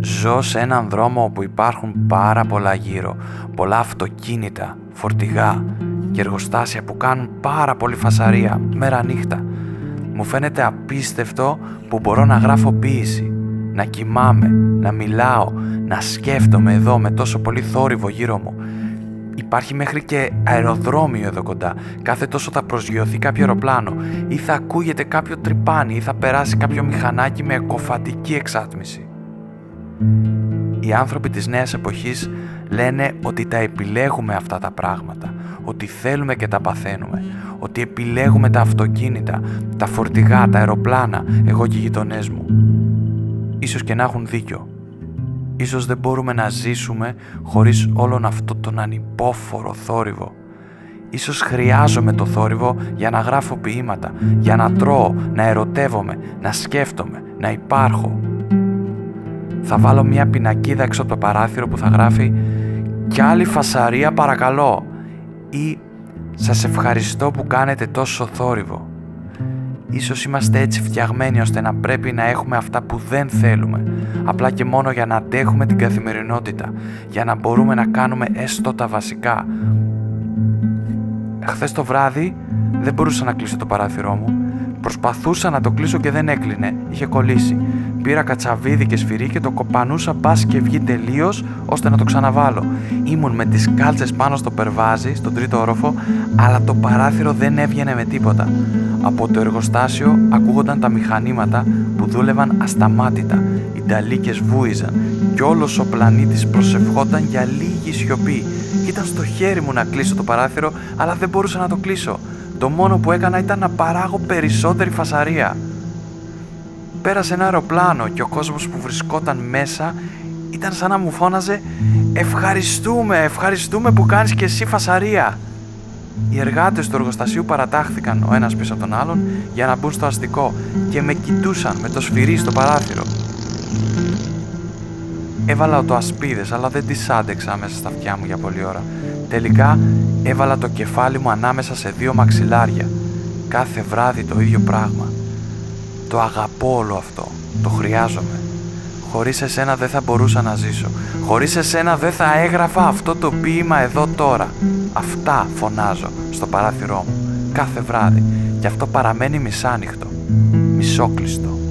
Ζω σε έναν δρόμο όπου υπάρχουν πάρα πολλά γύρω, πολλά αυτοκίνητα, φορτηγά και εργοστάσια που κάνουν πάρα πολύ φασαρία μέρα νύχτα. Μου φαίνεται απίστευτο που μπορώ να γράφω ποίηση, να κοιμάμαι, να μιλάω, να σκέφτομαι εδώ με τόσο πολύ θόρυβο γύρω μου. Υπάρχει μέχρι και αεροδρόμιο εδώ κοντά. Κάθε τόσο θα προσγειωθεί κάποιο αεροπλάνο ή θα ακούγεται κάποιο τρυπάνι ή θα περάσει κάποιο μηχανάκι με εκοφαντική εξάτμιση. Οι άνθρωποι της νέας εποχής λένε ότι τα επιλέγουμε αυτά τα πράγματα, ότι θέλουμε και τα παθαίνουμε, ότι επιλέγουμε τα αυτοκίνητα, τα φορτηγά, τα αεροπλάνα, εγώ και οι γειτονές μου. Ίσως και να έχουν δίκιο. Ίσως δεν μπορούμε να ζήσουμε χωρίς όλον αυτό τον ανυπόφορο θόρυβο. Ίσως χρειάζομαι το θόρυβο για να γράφω ποίηματα, για να τρώω, να ερωτεύομαι, να σκέφτομαι, να υπάρχω. Θα βάλω μια πινακίδα έξω από το παράθυρο που θα γράφει «Κι άλλη φασαρία παρακαλώ» ή «Σας ευχαριστώ που κάνετε τόσο θόρυβο». Ίσως είμαστε έτσι φτιαγμένοι ώστε να πρέπει να έχουμε αυτά που δεν θέλουμε, απλά και μόνο για να αντέχουμε την καθημερινότητα, για να μπορούμε να κάνουμε έστω τα βασικά. Χθες το βράδυ δεν μπορούσα να κλείσω το παράθυρό μου. Προσπαθούσα να το κλείσω και δεν έκλεινε, είχε κολλήσει. Πήρα κατσαβίδι και σφυρί και το κοπανούσα μπας και βγει τελείως ώστε να το ξαναβάλω. Ήμουν με τις κάλτσες πάνω στο περβάζι, στον τρίτο όροφο, αλλά το παράθυρο δεν έβγαινε με τίποτα. Από το εργοστάσιο ακούγονταν τα μηχανήματα που δούλευαν ασταμάτητα. Οι νταλίκες βούιζαν και όλος ο πλανήτης προσευχόταν για λίγη σιωπή. Ήταν στο χέρι μου να κλείσω το παράθυρο, αλλά δεν μπορούσα να το κλείσω. Το μόνο που έκανα ήταν να παράγω περισσότερη φασαρία πέρασε ένα αεροπλάνο και ο κόσμος που βρισκόταν μέσα ήταν σαν να μου φώναζε «Ευχαριστούμε, ευχαριστούμε που κάνεις και εσύ φασαρία». Οι εργάτες του εργοστασίου παρατάχθηκαν ο ένας πίσω από τον άλλον για να μπουν στο αστικό και με κοιτούσαν με το σφυρί στο παράθυρο. Έβαλα το ασπίδες αλλά δεν τις άντεξα μέσα στα αυτιά μου για πολλή ώρα. Τελικά έβαλα το κεφάλι μου ανάμεσα σε δύο μαξιλάρια. Κάθε βράδυ το ίδιο πράγμα. Το αγαπώ όλο αυτό. Το χρειάζομαι. Χωρίς εσένα δεν θα μπορούσα να ζήσω. Χωρίς εσένα δεν θα έγραφα αυτό το ποίημα εδώ τώρα. Αυτά φωνάζω στο παράθυρό μου κάθε βράδυ. Και αυτό παραμένει μισάνυχτο. Μισόκλειστο.